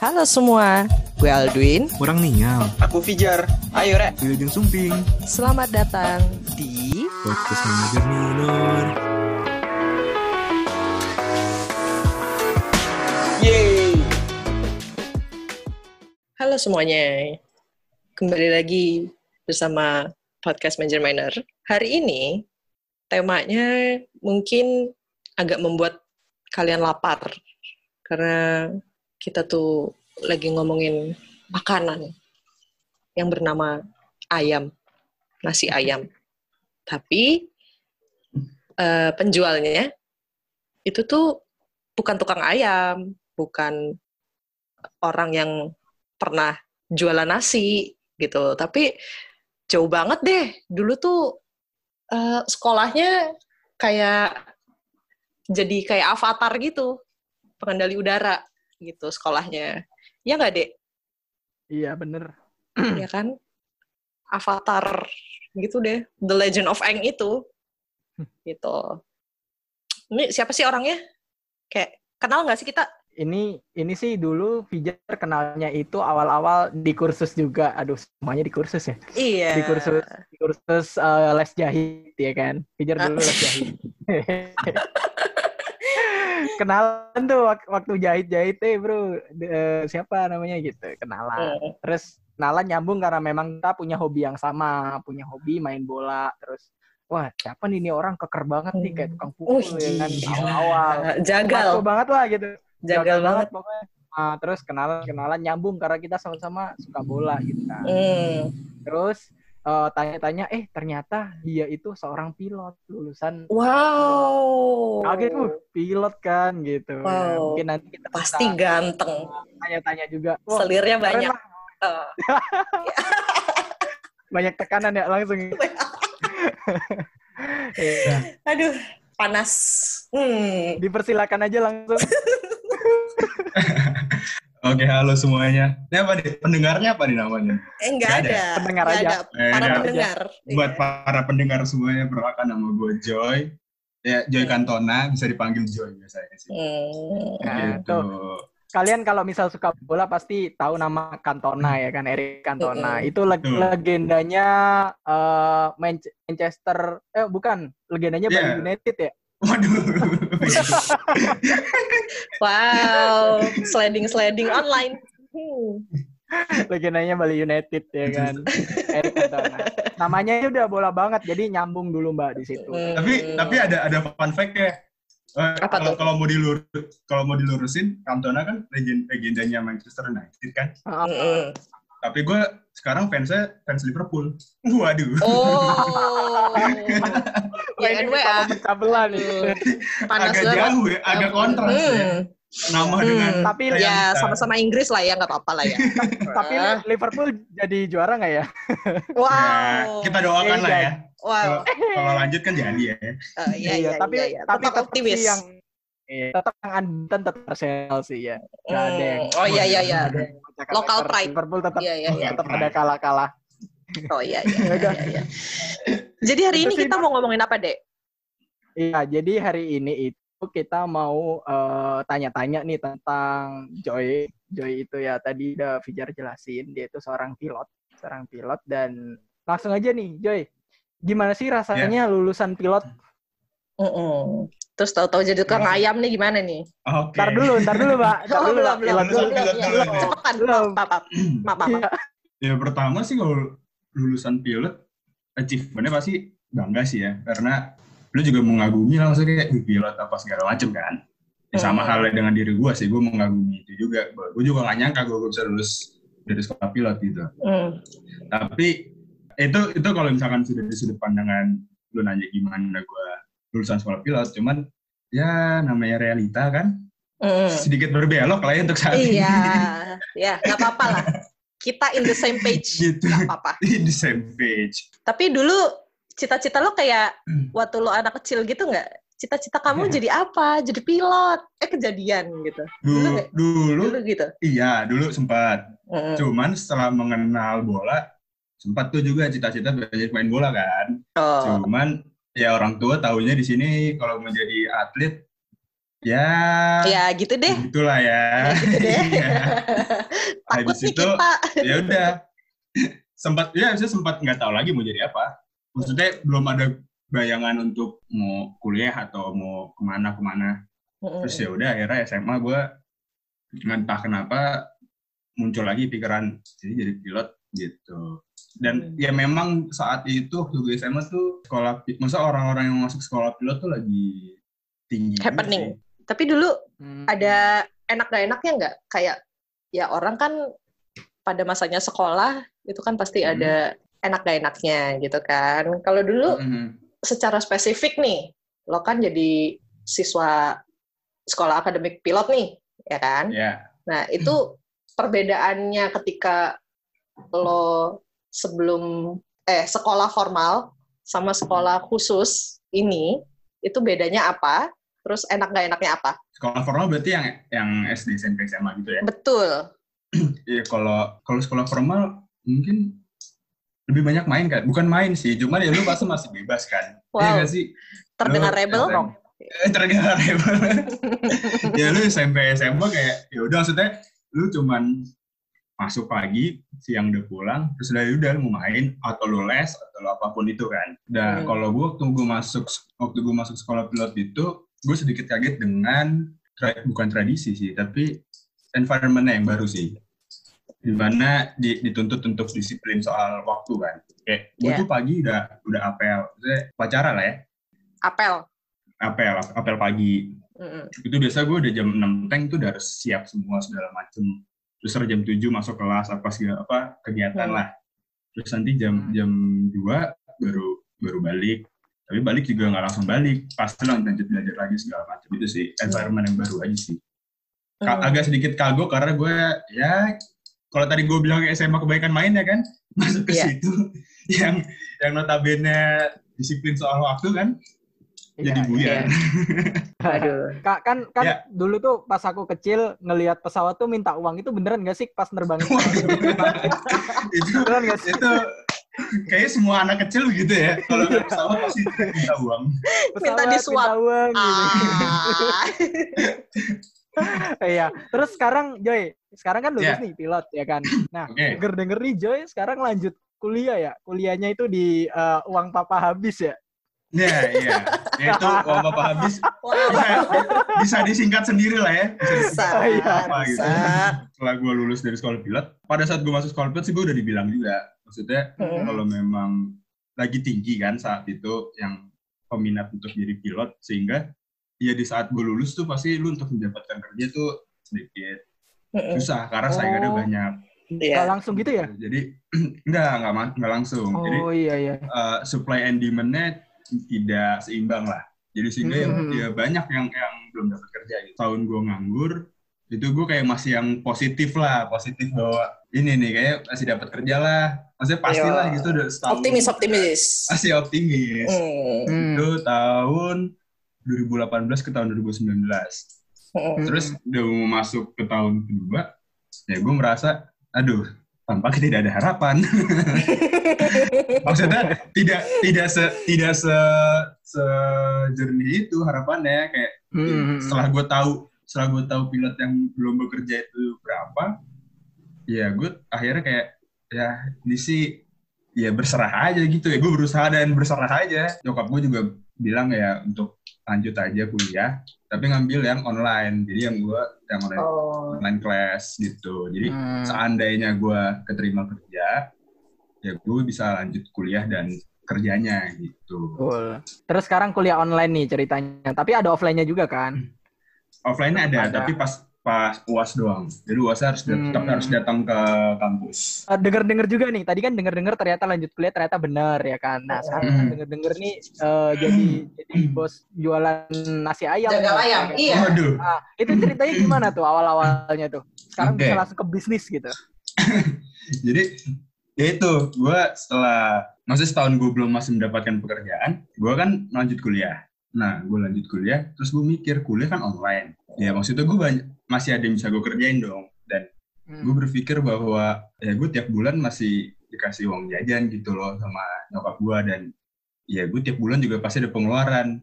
Halo semua, gue Aldwin. Kurang niam. Aku Fijar. Ayo, Rek. Wilujeng Sumping. Selamat datang di Podcast Manager Minor. Yeay. Halo semuanya. Kembali lagi bersama Podcast Major Minor. Hari ini temanya mungkin agak membuat kalian lapar. Karena kita tuh lagi ngomongin makanan yang bernama ayam, nasi ayam. Tapi eh, penjualnya itu tuh bukan tukang ayam, bukan orang yang pernah jualan nasi gitu. Tapi jauh banget deh. Dulu tuh eh, sekolahnya kayak jadi kayak avatar gitu, pengendali udara gitu sekolahnya. Ya nggak, Dek? Iya bener. ya kan? Avatar gitu deh. The Legend of Aang itu. Gitu. Ini siapa sih orangnya? Kayak kenal nggak sih kita? Ini ini sih dulu Fijar kenalnya itu awal-awal di kursus juga. Aduh, semuanya di kursus ya. Iya. Di kursus di kursus eh, les jahit ya kan. Fijar dulu les jahit. kenalan tuh wak- waktu jahit-jahit eh bro De- eh, siapa namanya gitu kenalan Hmm. terus kenalan nyambung karena memang kita punya hobi yang sama punya hobi main bola terus wah siapa nih ini orang keker banget nih kayak tukang Oh, pukul ya kan awal-awal Jagal. Jago banget lah gitu Jagal banget. pokoknya Ah, terus kenalan kenalan nyambung karena kita sama-sama suka bola gitu kan. Hmm. terus eh, tanya-tanya eh ternyata dia itu seorang pilot lulusan Wow. kaget tuh pilot kan gitu ya. Wow. mungkin nanti kita Pasti bisa ganteng. tanya-tanya juga Selirnya banyak. Eh, banyak tekanan ya langsung Iya. aduh, panas. Hmm. dipersilakan aja langsung Oke, halo semuanya. Ini apa nih? Pendengarnya apa nih namanya? Eh, nggak Nggak ada. ada. Pendengar Nggak aja. ada. Eh, Para nggak ada. pendengar. Buat Iya. para pendengar semuanya, perkenalkan nama gue Joy. Ya, Joy Cantona, bisa dipanggil Joy biasanya sih. Hmm. Nah, gitu. tuh. kalian kalau misal suka bola pasti tahu nama Cantona ya kan Eric Cantona Mm-mm. itu leg- legendanya eh, Manch- Manchester eh bukan legendanya Bali Yeah. United ya Waduh. Wow, sliding-sliding online. Hmm. legendanya Bali United ya kan Eric Cantona namanya udah bola banget jadi nyambung dulu mbak di situ Hmm. tapi tapi ada ada fun fact ya. Eh, Apa kalau tuh? kalau mau dilur kalau mau dilurusin, Cantona kan legend legendanya Manchester United kan. Ah, Mm-mm. Tapi gue sekarang fansnya fans Liverpool. Waduh. Oh, ya ini NWA. kalau pecah belah nih. Aduh, Panas agak banget. jauh ya, agak kontras ya. Hmm. Nama Hmm. dengan Tapi Ya, sama-sama Inggris lah ya, nggak apa-apa lah ya. Tapi. Liverpool jadi juara nggak ya? Wow. Ya, kita doakan lah ya. Wow. Kalau lanjut kan jadi ya. Eh, iya, iya, tapi iya, iya. tapi Tetap optimis. yang iya, tetap yang unbeaten tetap Arsenal sih ya. Nggak ada yang Hmm. Oh iya, iya, iya. yang. Local pride. Liverpool tetap Iya, iya, iya. tetap ada kalah-kalah. Oh iya, iya, Ya iya, iya. Jadi hari ini kita mau ngomongin apa, Dek? Iya, jadi hari ini itu kita mau eh, tanya-tanya nih tentang Joy. Joy itu ya tadi udah Fijar jelasin dia itu seorang pilot, seorang pilot dan langsung aja nih Joy. Gimana sih rasanya lulusan pilot? Mm-mm. Terus tahu-tahu jadi tukang Hmm. ayam nih gimana nih? Oke. Ntar dulu, ntar dulu, Mbak. Ntar Oh, dulu, belum, Mbak. belum, belum, dulu. belum, ya, Belum. Cepetan, Belum. maaf, maaf, maaf, maaf. Ya pertama sih kalau lulusan pilot achievementnya pasti bangga sih ya karena lu juga mengagumi lah maksudnya kayak "Wih, pilot apa segala macem kan. Ya, sama Hmm. halnya dengan diri gue sih, gue mengagumi itu juga. Gue juga gak nyangka gue bisa lulus dari sekolah pilot gitu. Hmm. Tapi itu itu kalau misalkan sudah di sudut pandangan lu nanya gimana gue lulusan sekolah pilot, cuman ya namanya realita kan Mm. sedikit berbelok lah ya untuk saat ini. Iya, ya nggak apa-apa lah. Kita in the same page, Gitu. nggak apa-apa. di same page. Tapi dulu cita-cita lo kayak Hmm. waktu lo anak kecil gitu nggak? Cita-cita kamu jadi apa? Jadi pilot? Eh kejadian gitu. Dulu Dulu, dulu, Dulu gitu. iya dulu sempat. Mm. Cuman setelah mengenal bola, sempat tuh juga cita-cita belajar main bola kan. Oh. Cuman ya orang tua taunya di sini kalau menjadi atlet ya Ya gitu deh. gitulah ya. Ya gitu deh. Iya. Takut habis itu ya udah sempat ya saya sempat nggak tahu lagi mau jadi apa maksudnya belum ada bayangan untuk mau kuliah atau mau ke mana ke mana terus ya udah akhirnya SMA gue entah kenapa muncul lagi pikiran jadi jadi pilot gitu dan Hmm. ya memang saat itu waktu gue SMA tuh sekolah masa orang-orang yang masuk sekolah pilot tuh lagi tinggi Happening. sih. Tapi dulu Hmm. ada enak gak enaknya nggak? Kayak ya orang kan pada masanya sekolah itu kan pasti Hmm. ada enak gak enaknya gitu kan. Kalau dulu Mhm. secara spesifik nih, lo kan jadi siswa sekolah akademik pilot nih, ya kan? ya Nah, itu perbedaannya ketika lo sebelum eh sekolah formal sama sekolah khusus ini itu bedanya apa? Terus enak gak enaknya apa? sekolah formal berarti yang yang SD SMP SMA gitu ya Betul. Iya kalau kalau sekolah formal mungkin lebih banyak main kan bukan main sih cuman ya lu pasti masih bebas kan Wow. Iya nggak sih Terdengar Lu rebel? Eh, terdengar rebel ya lu SMP SMA kayak ya udah maksudnya lu cuman masuk pagi siang udah pulang terus udah ya udah mau main atau lu les atau lu apa pun itu kan nah Hmm. kalau gua waktu gua masuk waktu gua masuk sekolah pilot itu gue sedikit kaget dengan tra- bukan tradisi sih tapi environment-nya yang baru sih di mana di, dituntut untuk disiplin soal waktu kan kayak gue Iya. tuh pagi udah udah apel Maksudnya pacaran lah ya Apel. apel apel pagi Mm-mm. itu biasa gue udah jam 6 tank tuh udah harus siap semua segala macem terus jam 7 masuk kelas apa segala apa kegiatan Hmm. lah. Terus nanti jam Hmm. jam 2 baru baru balik. Tapi balik juga nggak langsung balik. Pasti lanjut belajar lagi segala macam. Itu sih environment yang baru aja sih. Ka- Mm. agak sedikit kagok karena gue ya kalau tadi gue bilang SMA kebaikan main ya kan? Masuk ke Iya. situ. Yang yang notabene disiplin soal waktu kan jadi iya. buyar Aduh. Kak, kan kan Ya. dulu tuh pas aku kecil ngelihat pesawat tuh minta uang itu beneran gak sih pas nerbangin? Itu beneran gak sih? itu kayaknya semua anak kecil gitu ya kalau naik pesawat pasti minta uang Pesawat disuap. minta uang gitu. Ah. Iya. Terus sekarang Joy, sekarang kan lulus Ya. nih pilot ya kan. Nah, oke denger-denger nih Joy sekarang lanjut kuliah ya. Kuliahnya itu di eh, uang papa habis ya. Ya iya Ya, itu uang bapak habis bisa, bisa disingkat sendiri lah ya bisa Bisa, disingkat Iya. apa gitu bisa. setelah gue lulus dari sekolah pilot pada saat gue masuk sekolah pilot sih gue udah dibilang juga maksudnya Hmm. kalau memang lagi tinggi kan saat itu yang peminat untuk jadi pilot sehingga ya di saat gue lulus tuh pasti lu untuk mendapatkan kerja tuh sedikit Mm-mm. susah karena saingannya Oh. banyak Iya. Gak langsung gitu ya? jadi enggak enggak enggak langsung jadi Oh iya iya. uh, supply and demand-nya tidak seimbang lah. Jadi sehingga yang Hmm. ya banyak yang yang belum dapat kerja gitu. Tahun gue nganggur, itu gue kayak masih yang positif lah, positif bahwa ini nih kayak masih dapat kerja lah. Maksudnya pasti Iya. lah gitu udah setahun. Optimis, optimis. Masih optimis. Hmm. Hmm. Itu tahun 2018 ke tahun 2019. Hmm. Terus udah mau masuk ke tahun kedua, ya gue merasa, aduh, tampaknya tidak ada harapan. maksudnya tidak tidak se tidak se sejernih itu harapannya kayak Hmm. setelah gue tahu setelah gue tahu pilot yang belum bekerja itu berapa ya gue akhirnya kayak ya ini sih ya berserah aja gitu ya gue berusaha dan berserah aja nyokap gue juga bilang ya untuk lanjut aja kuliah tapi ngambil yang online jadi yang gue yang online, Oh. online class gitu jadi Hmm. seandainya gue keterima kerja ya gue bisa lanjut kuliah dan kerjanya gitu Betul. Terus sekarang kuliah online nih ceritanya. Tapi ada offline-nya juga kan? offline-nya ada, Ada. tapi pas pas uas doang jadi uasnya harus dat- tetap Hmm. harus datang ke kampus Eh, Denger-denger juga nih. Tadi kan denger-denger ternyata lanjut kuliah ternyata benar ya kan. Nah, sekarang Hmm. denger-denger nih eh, jadi jadi bos jualan nasi ayam. Jagal nih. ayam, iya. waduh Nah, itu ceritanya gimana tuh awal-awalnya tuh? Sekarang Oke. bisa langsung ke bisnis gitu. jadi ya itu gue setelah maksudnya setahun gue belum masih mendapatkan pekerjaan gue kan lanjut kuliah nah gue lanjut kuliah terus gue mikir kuliah kan online. Ya maksudnya gue banyak masih ada yang bisa gue kerjain dong. Dan Hmm. gue berpikir bahwa ya gue tiap bulan masih dikasih uang jajan gitu loh sama nyokap gue dan ya gue tiap bulan juga pasti ada pengeluaran.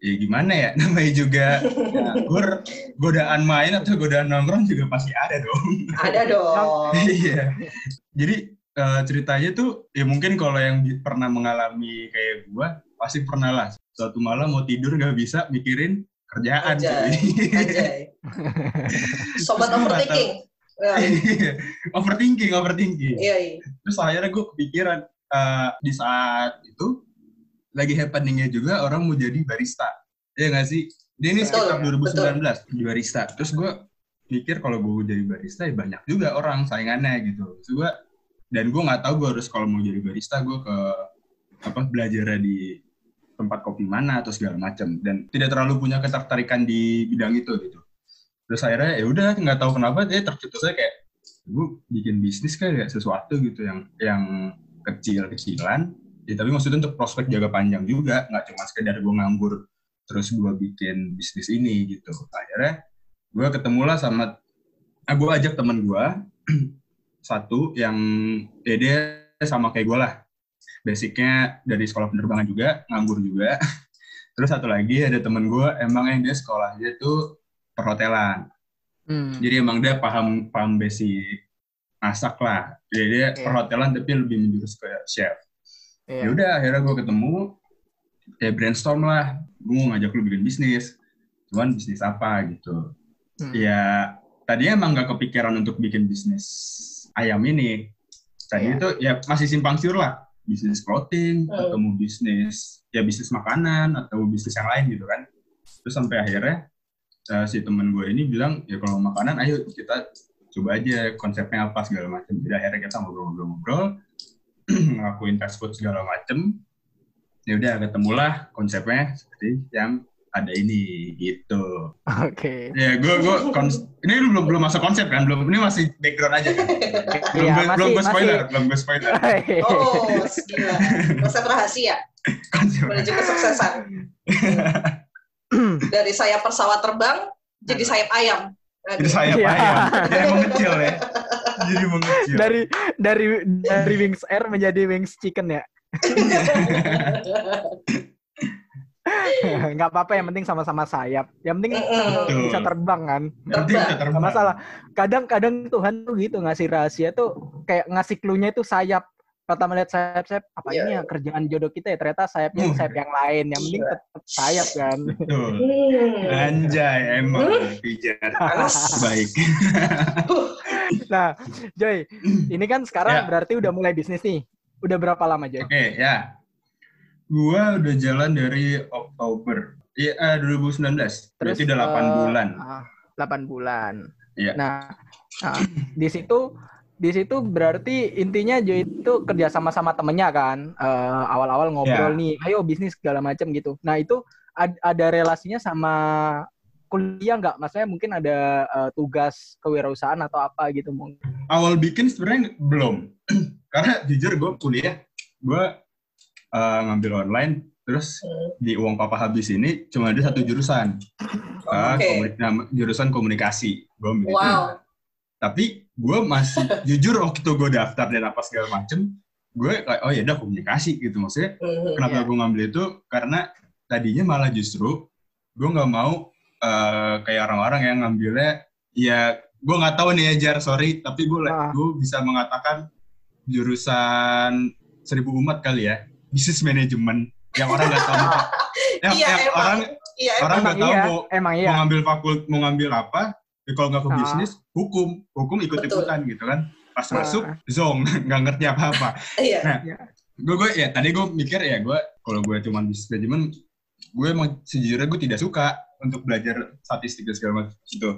Ya gimana ya? Namanya juga ya, gor- godaan main atau godaan nongkrong juga pasti ada dong. Ada dong. iya. Jadi eh, ceritanya tuh ya mungkin kalau yang pernah mengalami kayak gua pasti pernah lah. Suatu malam mau tidur nggak bisa mikirin kerjaan cuy. Anjay. Sobat overthinking. Ya, Iya. overthinking overthinking. Iya, iya. terus akhirnya gue kepikiran eh, di saat itu lagi happeningnya juga orang mau jadi barista. Ya nggak sih? Dia ini sekitar 2019 jadi barista. Terus gue pikir kalau gue jadi barista ya banyak juga orang saingannya gitu. Terus gue dan gue nggak tahu gue harus kalau mau jadi barista gue ke apa belajar di tempat kopi mana atau segala macam dan tidak terlalu punya ketertarikan di bidang itu gitu. Terus akhirnya ya udah nggak tahu kenapa dia tercetusnya kayak gue bikin bisnis kayak sesuatu gitu yang yang kecil-kecilan. Ya tapi maksudnya untuk prospek jaga panjang juga nggak cuma sekedar gue nganggur terus gue bikin bisnis ini gitu. Akhirnya gue ketemulah sama ah, gue ajak temen gue satu yang ya dia sama kayak gue lah basicnya dari sekolah penerbangan juga nganggur juga terus satu lagi ada temen gue emang yang dia sekolahnya tuh perhotelan Hmm. jadi emang dia paham paham basic masak lah jadi dia Iya. perhotelan tapi lebih menjurus ke chef Iya. ya udah akhirnya gue ketemu ya brainstorm lah gue mau ngajak lu bikin bisnis cuman bisnis apa gitu Hmm. ya tadinya emang gak kepikiran untuk bikin bisnis ayam ini. Tadi Iya. itu ya masih simpang siur lah. Bisnis clothing Hmm. atau mau bisnis ya bisnis makanan atau bisnis yang lain gitu kan. Terus sampai akhirnya eh, si temen gue ini bilang ya kalau makanan ayo kita coba aja konsepnya apa segala macam. Jadi akhirnya kita ngobrol-ngobrol ngelakuin fast food segala macem ya udah ketemulah konsepnya seperti yang ada ini gitu Oke. ya gue gue kons- ini lu belum belum masuk konsep kan belum ini masih background aja kan belum Iya, gue belum gue spoiler masih- belum gue spoiler Oh, gila. Resep rahasia konsep menuju kesuksesan. Dari sayap pesawat terbang jadi sayap ayam. jadi Aduh. saya Iya. ayam jadi mengecil ya jadi mengecil dari dari dari wings air menjadi wings chicken ya. Nggak apa-apa yang penting sama-sama sayap. Yang penting Mm-mm. bisa terbang kan. bisa terbang Nggak masalah. Kadang-kadang Tuhan tuh gitu ngasih rahasia tuh kayak ngasih clue-nya itu sayap. Pertama lihat sayap-sayap, apa Iya. ini ya kerjaan jodoh kita ya? Ternyata sayapnya Uh. sayap yang lain. Yang penting tetap sayap kan. betul Hmm. anjay emang pijar Panas. baik Nah, Joy, ini kan sekarang Ya. berarti udah mulai bisnis nih. Udah berapa lama, Joy? Oke, ya. Gua udah jalan dari Oktober. Iya, eh, 2019. Berarti udah 8 eh, bulan. ah, 8 bulan. Iya. Nah, nah, di situ di situ berarti intinya Joy itu kerja sama sama temennya kan. Eh, awal-awal ngobrol Iya. nih, ayo bisnis segala macam gitu. Nah, itu ad- ada relasinya sama kuliah nggak? Maksudnya mungkin ada eh, tugas kewirausahaan atau apa gitu mungkin. Awal bikin sebenarnya belum. Karena jujur gue kuliah, gue eh, ngambil online, terus Hmm. di uang papa habis ini cuma ada satu jurusan. Eh, Oke. komuni- nama- jurusan komunikasi. Gue itu. Wow. Tapi gue masih, jujur waktu gue daftar dan apa segala macem, gue kayak, oh ya udah komunikasi gitu. Maksudnya Hmm. Kenapa Iya. gue ngambil itu? Karena tadinya malah justru gue nggak mau eh, kayak orang-orang yang ngambilnya, ya gue nggak tahu nih ya Jar, sorry, tapi gue Ah. gue bisa mengatakan jurusan seribu umat kali ya, bisnis manajemen yang orang nggak tahu yang, Iya, yang emang. orang Iya, orang nggak tahu iya, mau emang iya. mau ngambil fakult mau ngambil apa ya kalau nggak ke Ah. bisnis hukum hukum ikut ikutan gitu kan pas Ah. masuk zong nggak ngerti apa apa Iya. Nah, gue gue ya tadi gue mikir ya gue kalau gue cuma bisnis manajemen gue emang sejujurnya gue tidak suka untuk belajar statistik dan segala macam gitu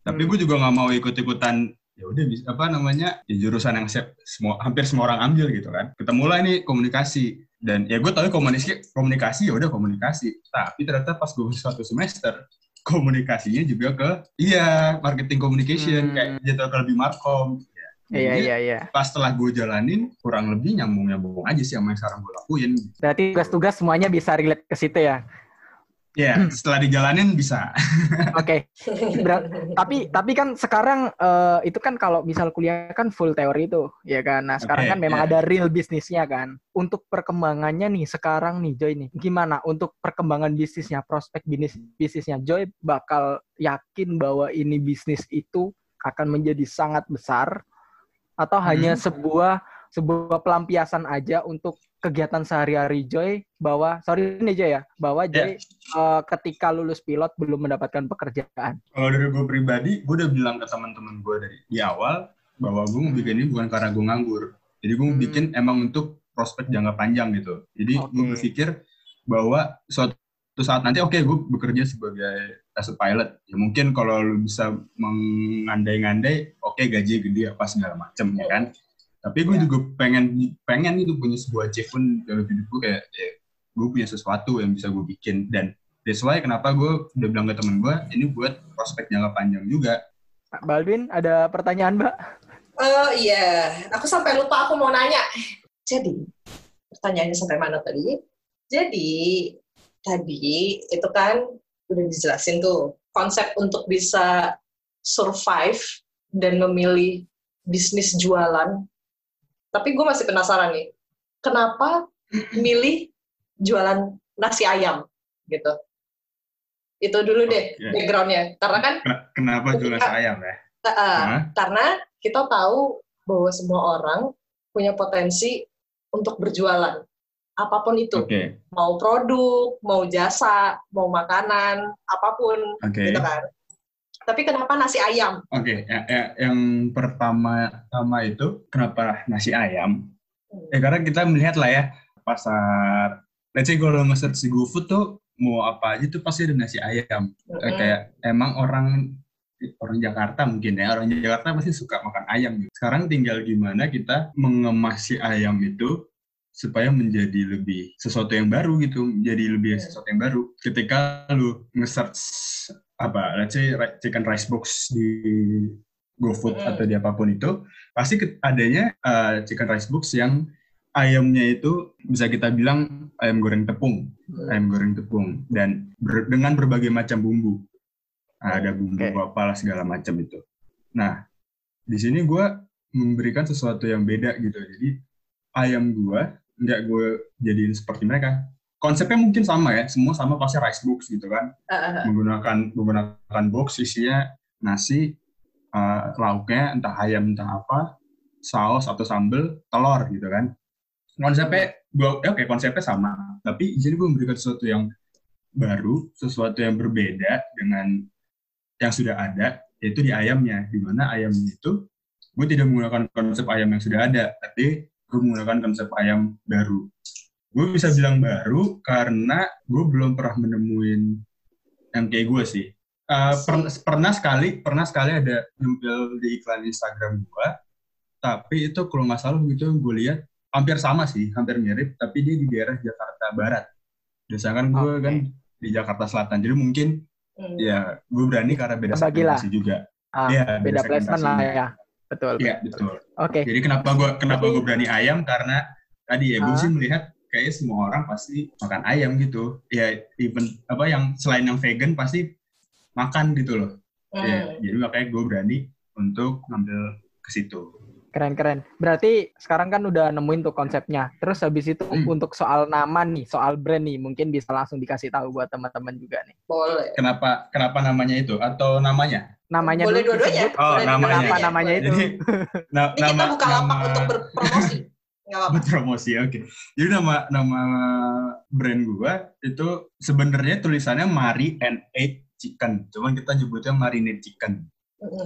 tapi Hmm. gue juga nggak mau ikut ikutan ya udah bis- apa namanya ya jurusan yang siap semua hampir semua orang ambil gitu kan. Ketemulah ini komunikasi. Dan ya gue tahu komunikasi komunikasi ya udah komunikasi. Tapi ternyata pas gue satu semester komunikasinya juga ke iya marketing communication. Hmm. kayak jatuh ke lebih markom. Iya, Jadi, iya, iya. pas setelah gue jalanin kurang lebih nyambung nyambung aja sih sama yang sekarang gue lakuin. Berarti tugas-tugas semuanya bisa relate ke situ ya. Ya, setelah dijalanin bisa. Oke. Berat- tapi tapi kan sekarang eh, itu kan kalau misal kuliah kan full teori itu, ya kan. Nah, sekarang Oke, kan memang ya. ada real bisnisnya kan. Untuk perkembangannya nih sekarang nih Joy nih. Gimana untuk perkembangan bisnisnya, prospek bisnis bisnisnya Joy bakal yakin bahwa ini bisnis itu akan menjadi sangat besar atau hanya Hmm. sebuah sebuah pelampiasan aja untuk kegiatan sehari-hari Joy bahwa sorry nih Joy ya, bahwa Joy eh, ketika lulus pilot belum mendapatkan pekerjaan. Kalau dari gue pribadi, gue udah bilang ke teman-teman gue dari di awal bahwa gue mau bikin ini bukan karena gue nganggur. Jadi gue mau Hmm. bikin emang untuk prospek jangka panjang gitu. Jadi gue Oke. berpikir bahwa suatu saat nanti oke gue bekerja sebagai as a pilot. Ya mungkin kalau lu bisa mengandai-ngandai, oke gaji gede apa segala macem ya kan. Tapi gue Ya. juga pengen pengen itu punya sebuah achievement dalam hidup gue kayak ya, gue punya sesuatu yang bisa gue bikin dan that's why kenapa gue udah bilang ke temen gue ini buat prospek jangka panjang juga. Mbak Baldwin ada pertanyaan Mbak? Oh iya, aku sampai lupa aku mau nanya. Jadi, pertanyaannya sampai mana tadi? Jadi, tadi itu kan udah dijelasin tuh konsep untuk bisa survive dan memilih bisnis jualan. Tapi gue masih penasaran nih, kenapa milih jualan nasi ayam gitu? Itu dulu deh Oke. backgroundnya. Karena kan Ken- Kenapa jualan ayam ya? uh, Hah? karena kita tahu bahwa semua orang punya potensi untuk berjualan apa pun itu Oke, mau produk mau jasa mau makanan apa pun oke, gitu kan tapi kenapa nasi ayam oke. Ya- ya- Yang pertama pertama itu kenapa nasi ayam? Ya karena kita melihat lah ya pasar. Let's say kalau nge-search di GoFood tuh mau apa aja tuh pasti ada nasi ayam. Eh, Mm-mm. kayak emang orang orang Jakarta mungkin ya orang Jakarta pasti suka makan ayam gitu. Sekarang tinggal gimana kita mengemas si ayam itu supaya menjadi lebih sesuatu yang baru gitu, jadi lebih Hmm. sesuatu yang baru. Ketika lu nge-search apa, let's say chicken rice box di GoFood Hmm. atau di apa pun itu, pasti adanya uh, chicken rice box yang ayamnya itu bisa kita bilang ayam goreng tepung ayam goreng tepung dan ber- dengan berbagai macam bumbu. Nah, ada bumbu Oke. apalah segala macam itu. Nah, di sini gue memberikan sesuatu yang beda gitu. Jadi ayam gue nggak gue jadiin seperti mereka. Konsepnya mungkin sama ya, semua sama pasti rice box gitu kan, Uh, uh, menggunakan menggunakan box isinya nasi, eh, lauknya entah ayam entah apa, saus atau sambel, telur gitu kan. Konsepnya gua ya oke konsepnya sama, tapi di sini gue memberikan sesuatu yang baru, sesuatu yang berbeda dengan yang sudah ada, yaitu di ayamnya. Di mana ayamnya itu gue tidak menggunakan konsep ayam yang sudah ada, tapi gue menggunakan konsep ayam baru. Gue bisa bilang baru karena gue belum pernah menemuin yang kayak gue sih. Uh, per- pernah sekali, pernah sekali ada nyempil di iklan Instagram gue, tapi itu kalau nggak salah gitu gue lihat hampir sama sih, hampir mirip, tapi dia di daerah Jakarta Barat. Biasanya kan gue Oke. kan di Jakarta Selatan, jadi mungkin hmm. ya gue berani karena beda segmentasi juga. Ah, Iya, beda beda placement lah ya. Betul. Iya betul. Oke. Jadi kenapa gue kenapa gue berani ayam karena tadi ya gue Ah. sih melihat kayaknya semua orang pasti makan ayam gitu. Ya even apa yang selain yang vegan pasti makan gitu loh. Hmm. Ya, jadi makanya gue berani untuk ngambil ke situ. Keren keren. Berarti sekarang kan udah nemuin tuh konsepnya. Terus habis itu Hmm. untuk soal nama nih, soal brand nih, mungkin bisa langsung dikasih tahu buat teman-teman juga nih. boleh Kenapa kenapa namanya itu atau namanya? Namanya boleh dua-duanya. Oh, Boleh namanya. Kenapa namanya itu? Jadi na- ini kita buka lapak nama- untuk berpromosi buat promosi oke jadi nama nama brand gua itu sebenarnya tulisannya Mari and Eight Chicken cuman kita nyebutnya Marinate Chicken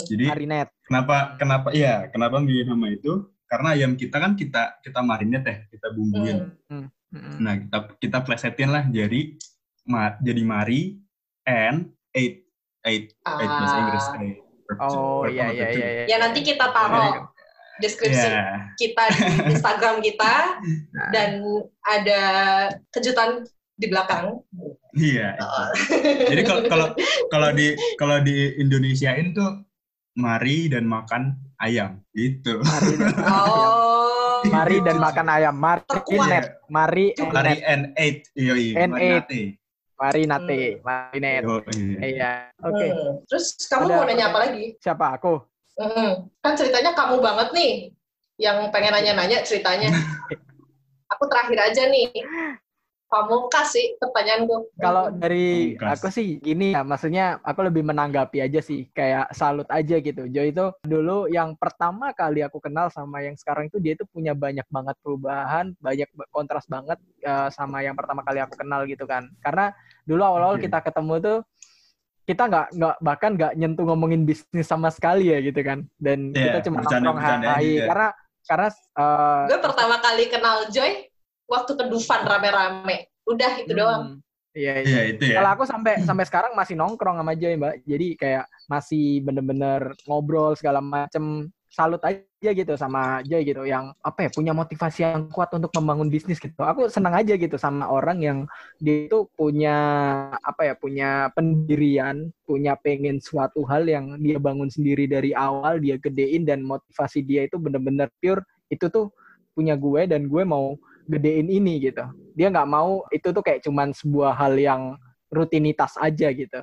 jadi Marinet. kenapa kenapa iya kenapa milih nama itu karena ayam kita kan kita kita marinate ya kita bumbuin Hmm. Mm-mm. nah kita kita plesetin lah jadi ma- jadi Mari and Eight Eight Eight bahasa Ah. Inggris eight. Oh Verb iya verb iya itu. iya. iya. ya nanti kita taruh deskripsi Iya. kita di Instagram kita Nah, dan ada kejutan di belakang. Iya. itu. Jadi kalau kalau kalau di kalau di Indonesiain tuh mari dan makan ayam gitu. Mari dan, Oh. mari dan makan ayam. Mari Terkuat. net. Mari and Mari net. and eight, iya iya. And eight. marinate. Marinate, marinate. Oh, iya. Iya. Oke. Hmm. Terus kamu Ada mau nanya apa lagi? Siapa aku? Hmm. Kan ceritanya kamu banget nih yang pengen nanya-nanya ceritanya. Aku terakhir aja nih. Kamu kasih pertanyaanku. Kalau dari Pamungkas. aku sih gini ya, maksudnya aku lebih menanggapi aja sih, kayak salut aja gitu. Joy itu dulu yang pertama kali aku kenal sama yang sekarang itu dia itu punya banyak banget perubahan, banyak ba- kontras banget eh, sama yang pertama kali aku kenal gitu kan. Karena dulu awal-awal Oke. kita ketemu tuh kita nggak nggak bahkan nggak nyentuh ngomongin bisnis sama sekali ya gitu kan. Dan Iya, kita cuma nongkrong hai juga. karena karena eh, Gue pertama kali kenal Joy waktu ke Dufan rame-rame. Udah itu doang. hmm, Iya, iya. Iya, itu ya. Kalau aku sampai sampai sekarang masih nongkrong sama Joy, Mbak. Jadi kayak masih bener-bener ngobrol segala macem. Salut aja gitu sama Joy gitu yang apa ya punya motivasi yang kuat untuk membangun bisnis gitu. Aku senang aja gitu sama orang yang dia itu punya apa ya punya pendirian, punya pengen suatu hal yang dia bangun sendiri dari awal, dia gedein dan motivasi dia itu bener-bener pure. Itu tuh punya gue dan gue mau gedein ini gitu dia nggak mau itu tuh kayak cuman sebuah hal yang rutinitas aja gitu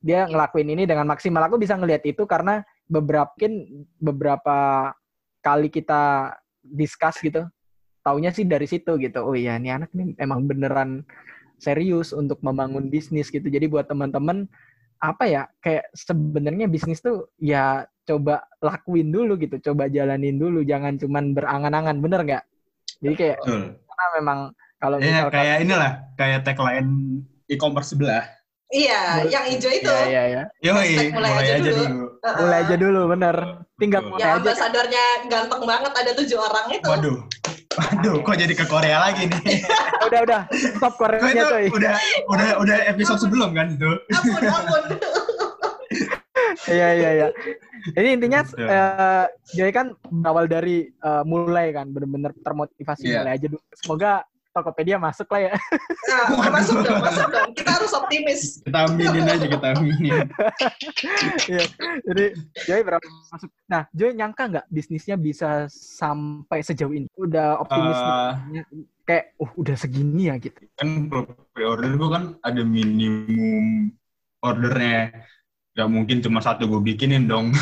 dia ngelakuin ini dengan maksimal aku bisa ngelihat itu karena beberapa mungkin beberapa kali kita discuss gitu taunya sih dari situ gitu oh iya ini anak nih emang beneran serius untuk membangun bisnis gitu jadi buat teman-teman apa ya kayak sebenarnya bisnis tuh ya coba lakuin dulu gitu coba jalanin dulu jangan cuman berangan-angan bener nggak jadi kayak Betul. karena memang kalau misalkan kayak inilah, kayak tagline e-commerce sebelah. Iya, yang hijau itu. Iya, iya, iya. Yoi, mulai mulai, aja aja dulu. dulu. Uh-uh. Mulai aja dulu, bener. Tinggal mulai Yang aja. ambasadornya ganteng banget ada tujuh orang itu. Waduh. Waduh, kok jadi ke Korea lagi nih? Udah, udah. Stop Koreanya, coy. udah udah udah episode sebelum kan itu? Ampun, ampun. Iya, iya, iya. Jadi intinya, Betul. eh Joy kan berawal dari eh, mulai kan, bener-bener termotivasi Iya. mulai aja dulu. Semoga Tokopedia masuk lah ya. Nah, masuk dong, masuk dong. Kita harus optimis. Kita aminin aja, kita aminin. Iya. Jadi Joy berapa masuk? Nah, Joy nyangka nggak bisnisnya bisa sampai sejauh ini? Udah optimis nih. kayak, uh, udah segini ya gitu. kan kalau pre-order gue kan ada minimum ordernya. Gak mungkin cuma satu gue bikinin dong.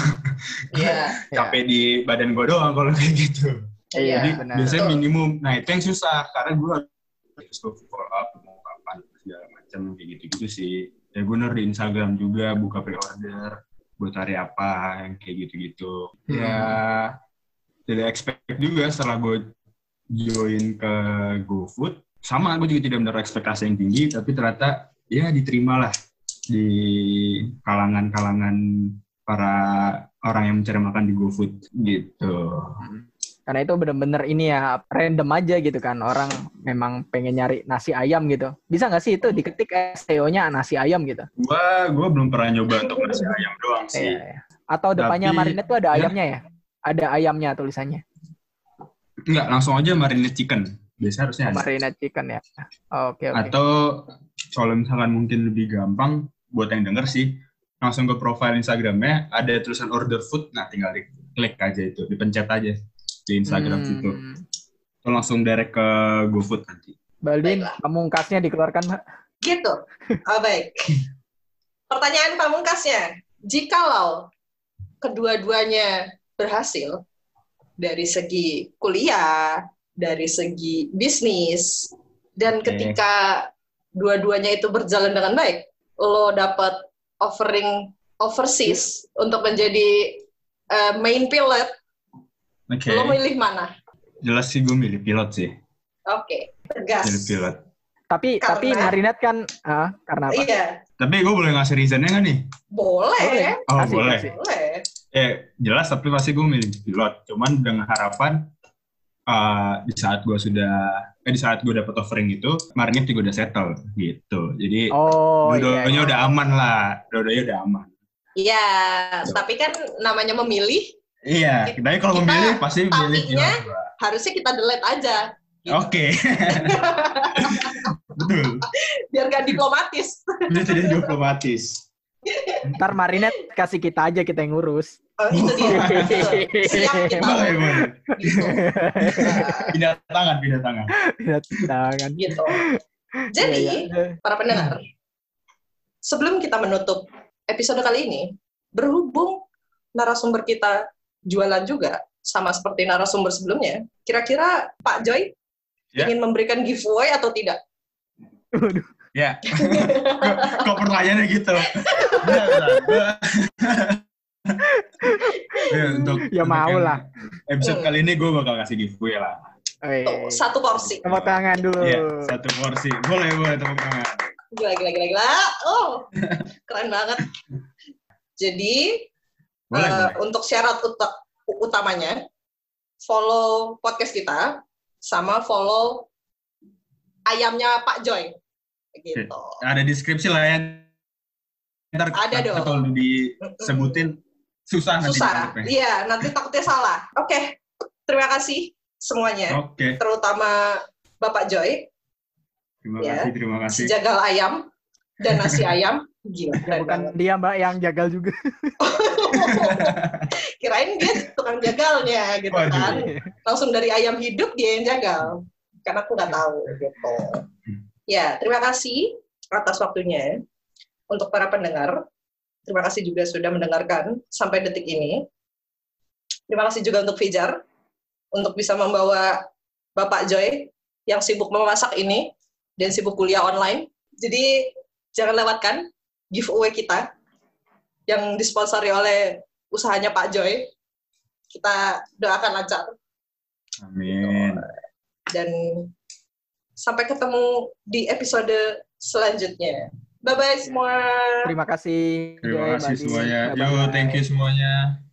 Iya. Capek di badan gue doang kalau kayak gitu. Iya, Jadi benar. biasanya minimum. Nah itu yang susah karena gue harus follow up mau kapan segala macam kayak gitu-gitu sih. Ya gue di Instagram juga buka pre-order buat hari apa yang kayak gitu-gitu. Ya tidak expect juga setelah gue join ke GoFood sama gue juga tidak benar ekspektasi yang tinggi tapi ternyata ya diterima lah di kalangan-kalangan para orang yang mencari makan di GoFood gitu. Karena itu bener-bener ini ya random aja gitu kan orang memang pengen nyari nasi ayam gitu. Bisa nggak sih itu diketik SEO-nya nasi ayam gitu? Gua gua belum pernah nyoba untuk nasi ayam doang sih. Iya, iya. Atau depannya Tapi- marinade tuh ada ya. ayamnya ya? Ada ayamnya tulisannya. Enggak, langsung aja marinate chicken. Biasa harusnya Oh, ada. marinade chicken ya. Oke oke. Atau kalau misalkan mungkin lebih gampang buat yang denger sih, langsung ke profile Instagramnya ada tulisan order food, nah tinggal di klik aja itu, dipencet aja di Instagram Hmm. situ. Atau langsung direct ke GoFood nanti. Baldin, Baiklah. pamungkasnya dikeluarkan Mbak. Gitu. Oh, baik. Pertanyaan pamungkasnya, jikalau kedua-duanya berhasil dari segi kuliah, dari segi bisnis, dan Oke. ketika dua-duanya itu berjalan dengan baik, lo dapat offering overseas untuk menjadi eh, main pilot, Oke, lo milih mana? jelas sih gue milih pilot sih. Oke, tegas. Milih pilot. Tapi Karena- tapi marinade kan ah, karena apa? Iya, Tapi gue boleh ngasih reasonnya nggak nih? boleh. Oh, Kasih, boleh. kasih. Boleh. Eh, jelas tapi pasti gue milih pilot. Cuman dengan harapan uh, di saat gue sudah, eh di saat gue dapet offering itu, marinade juga udah settle gitu. Jadi Oh dua-duanya iya. iya. udah aman lah, dua-duanya udah aman. Iya, tapi kan namanya memilih, Iya, Kita- kalau kita memilih pasti milih tapinya- pilot gua. harusnya kita delete aja. Gitu. Oke. Betul. Biar gak diplomatis. Ini tidak diplomatis. Ntar marinade kasih kita aja kita yang ngurus. Oh, itu dia. Betul. Siap kita. Boleh, boleh. Gitu. Nah, Pindah tangan, pindah tangan. Tangan. gitu. Jadi, Iya, iya. para pendengar, sebelum kita menutup episode kali ini, berhubung narasumber kita jualan juga, sama seperti narasumber sebelumnya, kira-kira Pak Joy Ya. ingin memberikan giveaway atau tidak? Waduh. Ya. kok, kok pertanyaannya gitu? Gua- Ya, untuk, Ya mau lah. Episode Hmm. kali ini gue bakal kasih giveaway lah. Wih. Tuh, satu porsi. Tepuk tangan dulu. Iya, satu porsi. Boleh, boleh tepuk tangan. Gila, gila, gila, gila. Oh, keren banget. Jadi, Boleh, eh, boleh. untuk syarat uta- utamanya, follow podcast kita, sama follow ayamnya Pak Joy. Gitu. Ada deskripsi lah ya. Ntar Ada dong. kalau disebutin susah nanti. Susah. dijawabnya. Iya, nanti takutnya salah. Oke, terima kasih semuanya, Oke, terutama Bapak Joy, terima Ya. kasih, terima kasih. si jagal ayam dan nasi ayam. Gila, Ya, bukan banget. dia mbak yang jagal juga. Kirain dia tukang jagalnya gitu Waduh. kan. Langsung dari ayam hidup dia yang jagal. Karena aku nggak tahu gitu. Ya, terima kasih atas waktunya untuk para pendengar. Terima kasih juga sudah mendengarkan sampai detik ini. Terima kasih juga untuk Fijar untuk bisa membawa Bapak Joy yang sibuk memasak ini dan sibuk kuliah online. Jadi jangan lewatkan giveaway kita yang disponsori oleh usahanya Pak Joy. Kita doakan lancar Amin. dan sampai ketemu di episode selanjutnya. Bye bye semua. Terima kasih. Terima Joy, kasih Mbak Di. semuanya. Yo, thank you semuanya.